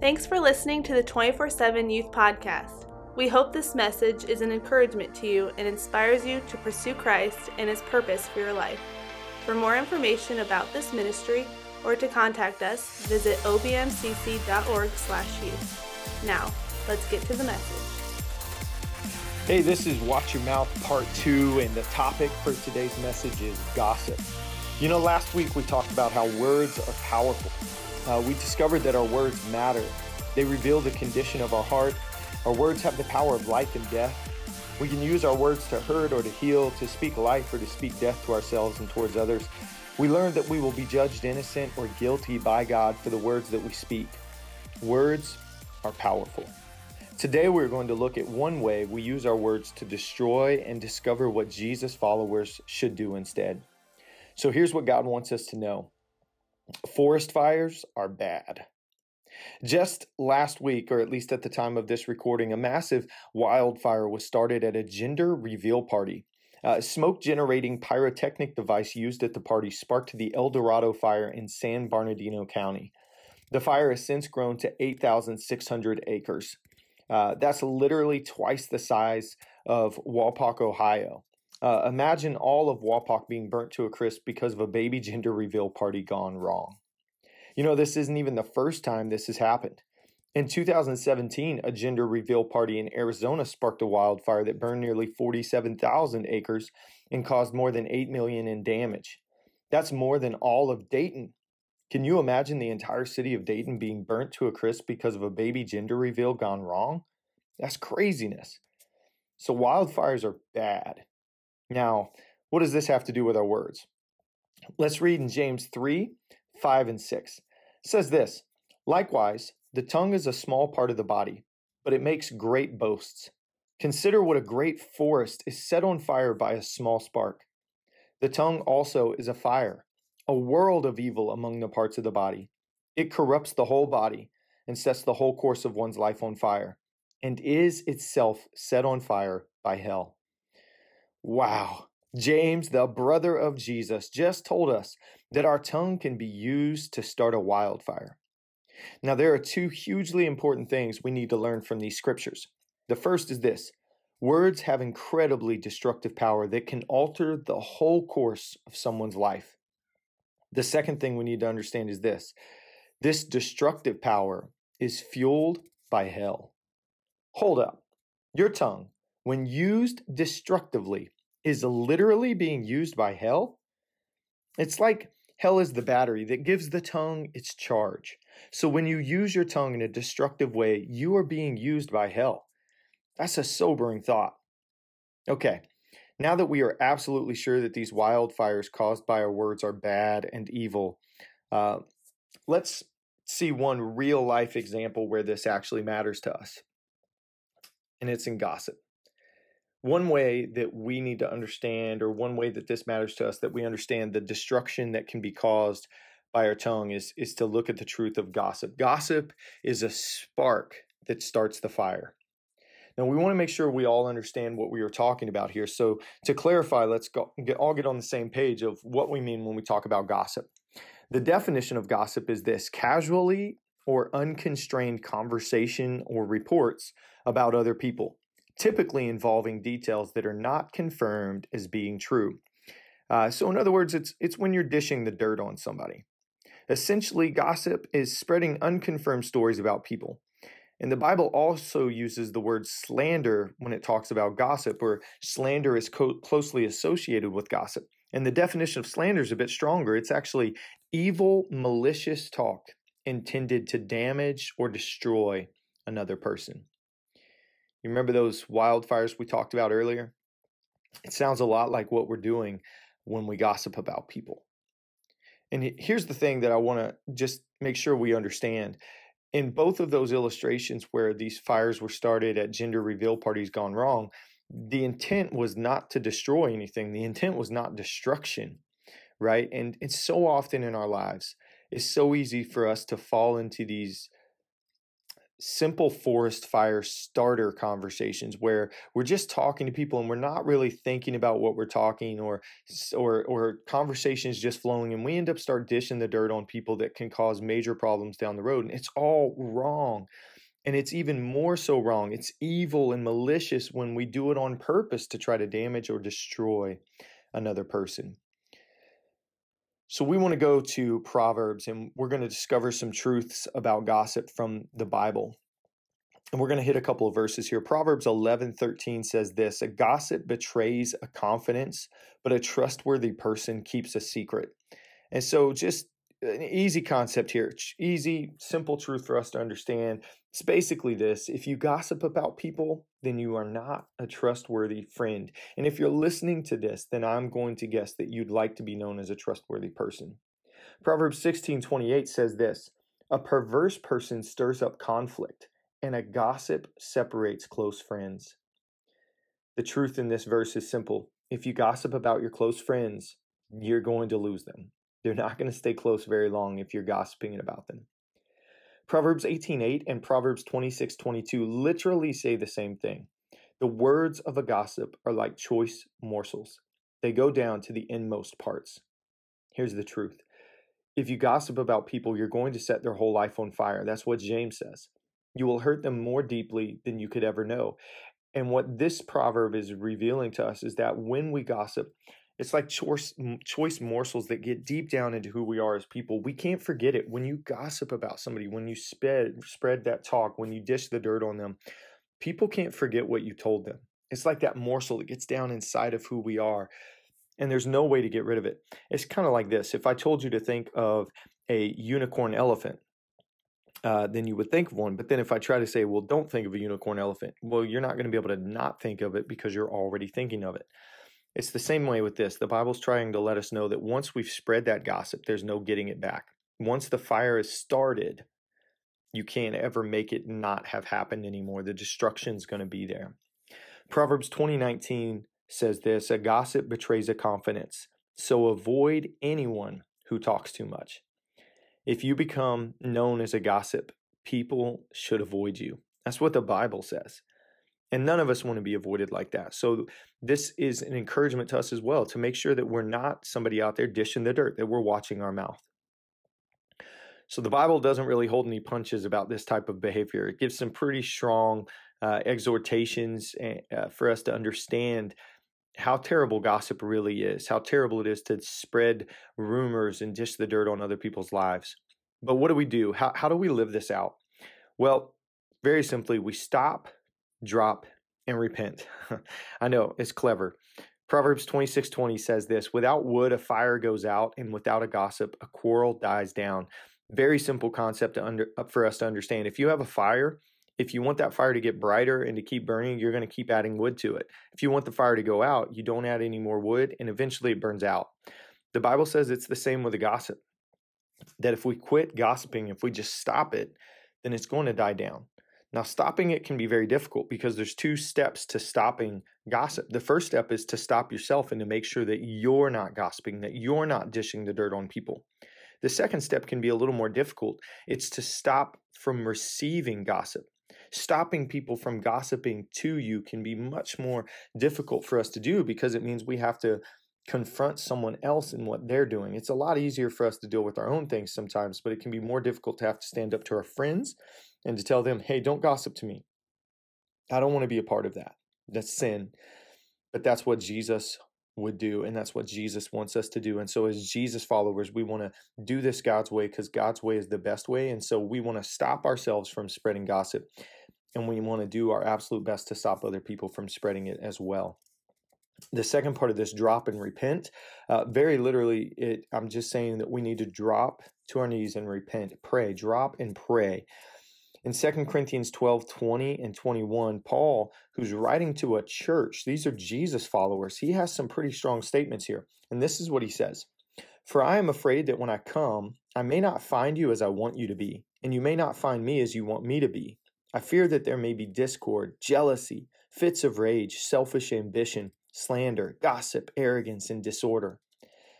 Thanks for listening to the 24 7 Youth Podcast. We hope this message is an encouragement to you and inspires you to pursue Christ and His purpose for your life. For more information about this ministry or to contact us, visit obmcc.org/youth. Now, let's get to the message. Hey, this is Watch Your Mouth Part 2, and the topic for today's message is gossip. You know, last week we talked about how words are powerful. Uh, we discovered that our words matter. They reveal the condition of our heart. Our words have the power of life and death. We can use our words to hurt or to heal, to speak life or to speak death to ourselves and towards others. We learned that we will be judged innocent or guilty by God for the words that we speak. Words are powerful. Today, we're going to look at one way we use our words to destroy and discover what Jesus' followers should do instead. So, here's what God wants us to know forest fires are bad. Just last week, or at least at the time of this recording, a massive wildfire was started at a gender reveal party. A smoke generating pyrotechnic device used at the party sparked the El Dorado fire in San Bernardino County. The fire has since grown to 8,600 acres. Uh, that's literally twice the size of Wapak, Ohio. Uh, imagine all of Wapak being burnt to a crisp because of a baby gender reveal party gone wrong. You know, this isn't even the first time this has happened. In 2017, a gender reveal party in Arizona sparked a wildfire that burned nearly 47,000 acres and caused more than 8 million in damage. That's more than all of Dayton. Can you imagine the entire city of Dayton being burnt to a crisp because of a baby gender reveal gone wrong? That's craziness. So wildfires are bad. Now, what does this have to do with our words? Let's read in James 3 5 and 6. It says this Likewise, the tongue is a small part of the body, but it makes great boasts. Consider what a great forest is set on fire by a small spark. The tongue also is a fire a world of evil among the parts of the body. It corrupts the whole body and sets the whole course of one's life on fire, and is itself set on fire by hell. Wow. James, the brother of Jesus, just told us that our tongue can be used to start a wildfire. Now, there are two hugely important things we need to learn from these scriptures. The first is this words have incredibly destructive power that can alter the whole course of someone's life. The second thing we need to understand is this this destructive power is fueled by hell. Hold up. Your tongue, when used destructively, is literally being used by hell. It's like hell is the battery that gives the tongue its charge. So when you use your tongue in a destructive way, you are being used by hell. That's a sobering thought. Okay, now that we are absolutely sure that these wildfires caused by our words are bad and evil, uh, let's see one real life example where this actually matters to us. And it's in gossip. One way that we need to understand, or one way that this matters to us, that we understand the destruction that can be caused by our tongue is, is to look at the truth of gossip. Gossip is a spark that starts the fire. Now, we want to make sure we all understand what we are talking about here. So, to clarify, let's go, get, all get on the same page of what we mean when we talk about gossip. The definition of gossip is this casually or unconstrained conversation or reports about other people, typically involving details that are not confirmed as being true. Uh, so, in other words, it's, it's when you're dishing the dirt on somebody. Essentially, gossip is spreading unconfirmed stories about people. And the Bible also uses the word slander when it talks about gossip, or slander is co- closely associated with gossip. And the definition of slander is a bit stronger. It's actually evil, malicious talk intended to damage or destroy another person. You remember those wildfires we talked about earlier? It sounds a lot like what we're doing when we gossip about people. And here's the thing that I want to just make sure we understand in both of those illustrations where these fires were started at gender reveal parties gone wrong, the intent was not to destroy anything. The intent was not destruction, right? And it's so often in our lives, it's so easy for us to fall into these simple forest fire starter conversations where we're just talking to people and we're not really thinking about what we're talking or or or conversations just flowing and we end up start dishing the dirt on people that can cause major problems down the road and it's all wrong. And it's even more so wrong. It's evil and malicious when we do it on purpose to try to damage or destroy another person so, we want to go to Proverbs and we're going to discover some truths about gossip from the Bible. And we're going to hit a couple of verses here. Proverbs 11 13 says this A gossip betrays a confidence, but a trustworthy person keeps a secret. And so, just an easy concept here, easy, simple truth for us to understand. It's basically this if you gossip about people, then you are not a trustworthy friend. And if you're listening to this, then I'm going to guess that you'd like to be known as a trustworthy person. Proverbs 16 28 says this A perverse person stirs up conflict, and a gossip separates close friends. The truth in this verse is simple. If you gossip about your close friends, you're going to lose them. They're not going to stay close very long if you're gossiping about them. Proverbs 18:8 and Proverbs 26:22 literally say the same thing. The words of a gossip are like choice morsels. They go down to the inmost parts. Here's the truth. If you gossip about people, you're going to set their whole life on fire. That's what James says. You will hurt them more deeply than you could ever know. And what this proverb is revealing to us is that when we gossip, it's like choice, choice morsels that get deep down into who we are as people. We can't forget it. When you gossip about somebody, when you spread, spread that talk, when you dish the dirt on them, people can't forget what you told them. It's like that morsel that gets down inside of who we are. And there's no way to get rid of it. It's kind of like this. If I told you to think of a unicorn elephant, uh, then you would think of one. But then if I try to say, well, don't think of a unicorn elephant, well, you're not going to be able to not think of it because you're already thinking of it. It's the same way with this. The Bible's trying to let us know that once we've spread that gossip, there's no getting it back. Once the fire is started, you can't ever make it not have happened anymore. The destruction's going to be there. Proverbs 2019 says this A gossip betrays a confidence, so avoid anyone who talks too much. If you become known as a gossip, people should avoid you. That's what the Bible says. And none of us want to be avoided like that. So, this is an encouragement to us as well to make sure that we're not somebody out there dishing the dirt, that we're watching our mouth. So, the Bible doesn't really hold any punches about this type of behavior. It gives some pretty strong uh, exhortations eh, uh, for us to understand how terrible gossip really is, how terrible it is to spread rumors and dish the dirt on other people's lives. But what do we do? How, how do we live this out? Well, very simply, we stop drop, and repent. I know, it's clever. Proverbs 26:20 says this, without wood a fire goes out and without a gossip a quarrel dies down. Very simple concept under, for us to understand. If you have a fire, if you want that fire to get brighter and to keep burning, you're going to keep adding wood to it. If you want the fire to go out, you don't add any more wood and eventually it burns out. The Bible says it's the same with a gossip. That if we quit gossiping, if we just stop it, then it's going to die down. Now, stopping it can be very difficult because there's two steps to stopping gossip. The first step is to stop yourself and to make sure that you're not gossiping, that you're not dishing the dirt on people. The second step can be a little more difficult. It's to stop from receiving gossip. Stopping people from gossiping to you can be much more difficult for us to do because it means we have to confront someone else in what they're doing. It's a lot easier for us to deal with our own things sometimes, but it can be more difficult to have to stand up to our friends and to tell them, hey, don't gossip to me. I don't want to be a part of that. That's sin. But that's what Jesus would do, and that's what Jesus wants us to do. And so, as Jesus followers, we want to do this God's way because God's way is the best way. And so, we want to stop ourselves from spreading gossip, and we want to do our absolute best to stop other people from spreading it as well. The second part of this drop and repent, uh, very literally, it, I'm just saying that we need to drop to our knees and repent, pray, drop and pray. In 2 Corinthians 12 20 and 21, Paul, who's writing to a church, these are Jesus followers, he has some pretty strong statements here. And this is what he says For I am afraid that when I come, I may not find you as I want you to be, and you may not find me as you want me to be. I fear that there may be discord, jealousy, fits of rage, selfish ambition, slander, gossip, arrogance, and disorder.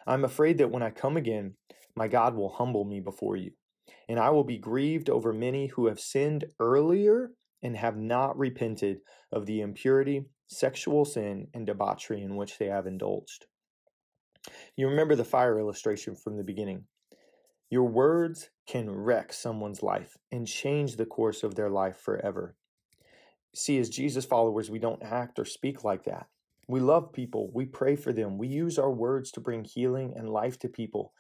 I'm afraid that when I come again, my God will humble me before you And I will be grieved over many who have sinned earlier and have not repented of the impurity, sexual sin, and debauchery in which they have indulged. You remember the fire illustration from the beginning. Your words can wreck someone's life and change the course of their life forever. See, as Jesus followers, we don't act or speak like that. We love people, we pray for them, we use our words to bring healing and life to people.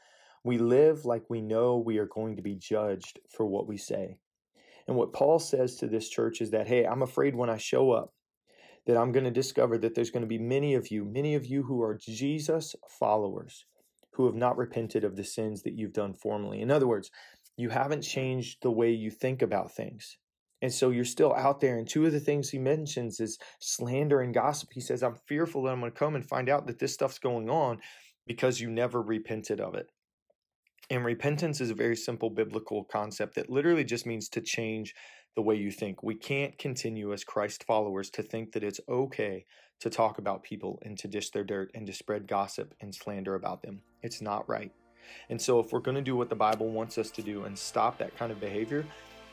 We live like we know we are going to be judged for what we say. And what Paul says to this church is that, hey, I'm afraid when I show up, that I'm going to discover that there's going to be many of you, many of you who are Jesus followers, who have not repented of the sins that you've done formerly. In other words, you haven't changed the way you think about things. And so you're still out there. And two of the things he mentions is slander and gossip. He says, I'm fearful that I'm going to come and find out that this stuff's going on because you never repented of it. And repentance is a very simple biblical concept that literally just means to change the way you think. We can't continue as Christ followers to think that it's okay to talk about people and to dish their dirt and to spread gossip and slander about them. It's not right. And so, if we're going to do what the Bible wants us to do and stop that kind of behavior,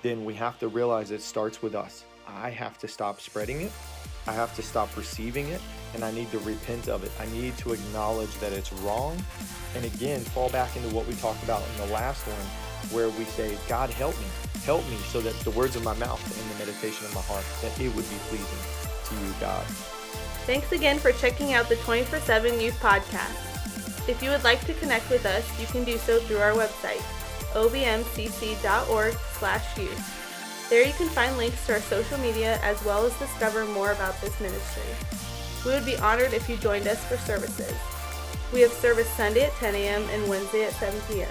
then we have to realize it starts with us. I have to stop spreading it. I have to stop receiving it and I need to repent of it. I need to acknowledge that it's wrong. And again, fall back into what we talked about in the last one, where we say, God, help me. Help me so that the words of my mouth and the meditation of my heart, that it would be pleasing to you, God. Thanks again for checking out the 24 7 Youth Podcast. If you would like to connect with us, you can do so through our website, obmcc.org slash youth. There you can find links to our social media as well as discover more about this ministry. We would be honored if you joined us for services. We have service Sunday at 10 a.m. and Wednesday at 7 p.m.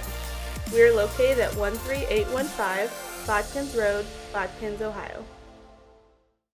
We are located at 13815 Botkins Road, Botkins, Ohio.